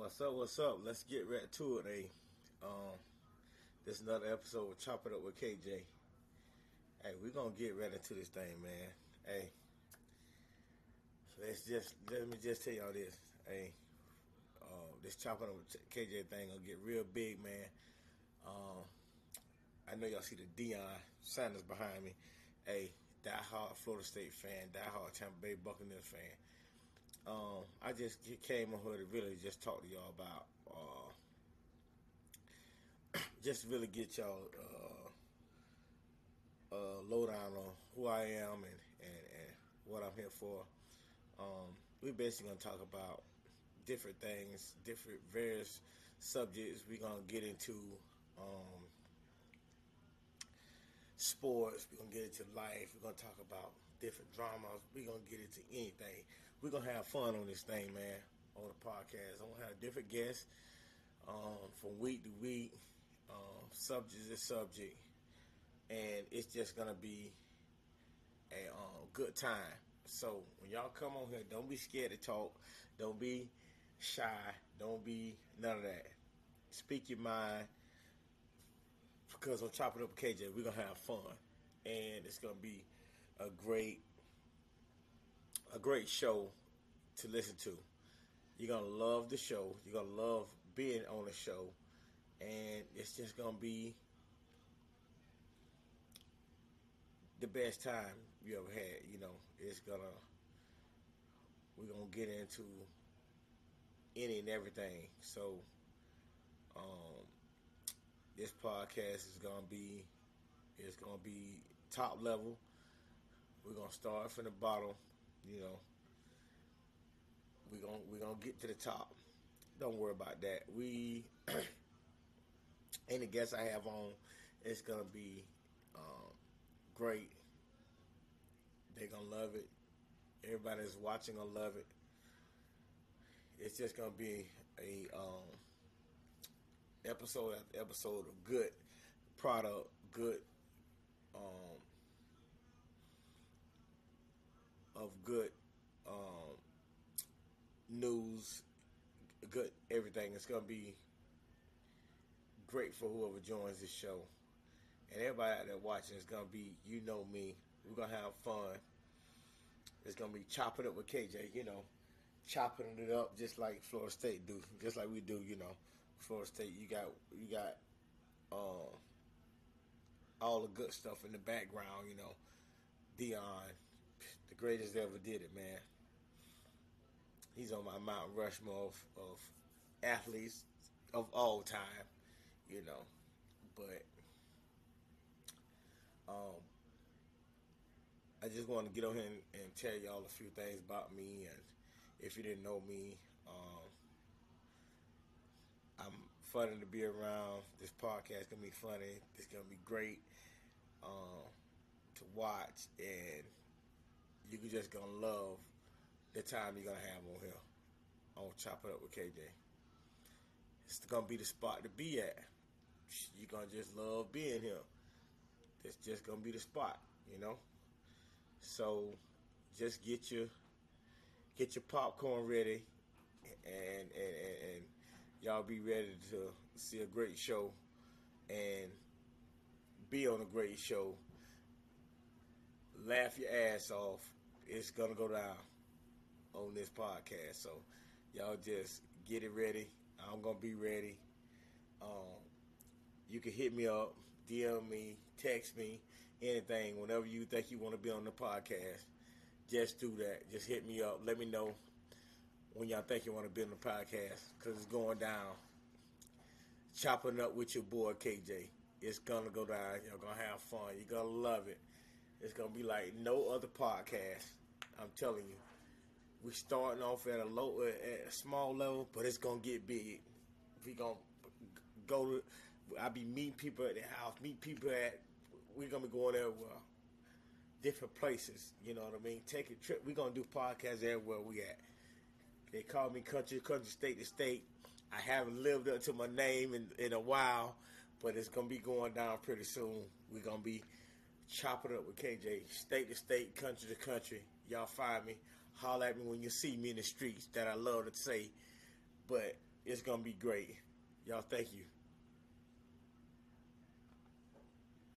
What's up? What's up? Let's get right to it. Hey, um, this is another episode of Chop It Up with KJ. Hey, we're gonna get right into this thing, man. Hey, let's just let me just tell y'all this. Hey, uh, this Chop It Up with KJ thing gonna get real big, man. Um, I know y'all see the Deion Sanders behind me. Hey, die-hard Florida State fan, die-hard Tampa Bay Buccaneers fan. Um, I just came here to really just talk to y'all about, uh, just really get y'all uh, uh, lowdown on who I am and, and, and what I'm here for. Um, we're basically going to talk about different things, different various subjects. We're going to get into um, sports. We're gonna get into life. We're gonna talk about different dramas. We're gonna get into anything. We're gonna have fun on this thing, man. On the podcast, I'm gonna have different guests um, from week to week, um, subject to subject, and it's just gonna be a um, good time. So when y'all come on here, don't be scared to talk. Don't be shy. Don't be none of that. Speak your mind because on Chop It Up KJ, we're gonna have fun, and it's gonna be a great, great show to listen to. You're gonna love the show. You're gonna love being on the show, and it's just gonna be the best time you ever had. You know, it's gonna we're gonna get into any and everything. So, um, this podcast is gonna be it's gonna be top level. We're gonna start from the bottom, you know. We're gonna we're gonna get to the top. Don't worry about that. We any guests I have on, it's gonna be um, great. They're gonna love it. Everybody that's watching gonna love it. It's just gonna be a um, episode after episode of good product, good um, of good um, news, good everything. It's gonna be great for whoever joins this show. And everybody out there watching is gonna be, you know me. We're gonna have fun. It's gonna be chopping up with KJ, you know, chopping it up just like Florida State do, just like we do, you know. Florida State, you got you got uh, all the good stuff in the background. You know, Deion, the greatest ever did it, man. He's on my Mount Rushmore of, of athletes of all time. You know, but um, I just want to get on here and, and, tell y'all a few things about me. And if you didn't know me, um, I'm funny to be around. This podcast gonna be funny. It's gonna be great um, to watch, and you can just gonna love the time you're gonna have on here on Chop It Up with KJ. It's gonna be the spot to be at. You're gonna just love being here. It's just gonna be the spot, you know. So just get your get your popcorn ready and and, and, and y'all be ready to see a great show and be on a great show. Laugh your ass off. It's gonna go down on this podcast. So y'all just get it ready. I'm gonna be ready. Um, you can hit me up, DM me, text me, anything, whenever you think you want to be on the podcast. Just do that. Just hit me up. Let me know when y'all think you want to be on the podcast because it's going down. Chopping up with your boy KJ. It's gonna go down. You're gonna have fun. You're gonna love it. It's gonna be like no other podcast. I'm telling you. We're starting off at a low, uh, at a small level, but it's gonna get big. We gonna go to. I'll be meeting people at the house. Meet people at. We're gonna be going everywhere, different places. You know what I mean? Take a trip. We're gonna do podcasts everywhere we at. They call me country, country, state to state. I haven't lived up to my name in, in a while, but it's gonna be going down pretty soon. We're gonna be chopping up with KJ, state to state, country to country. Y'all find me, holler at me when you see me in the streets. That I love to say, but It's gonna be great. Y'all, thank you.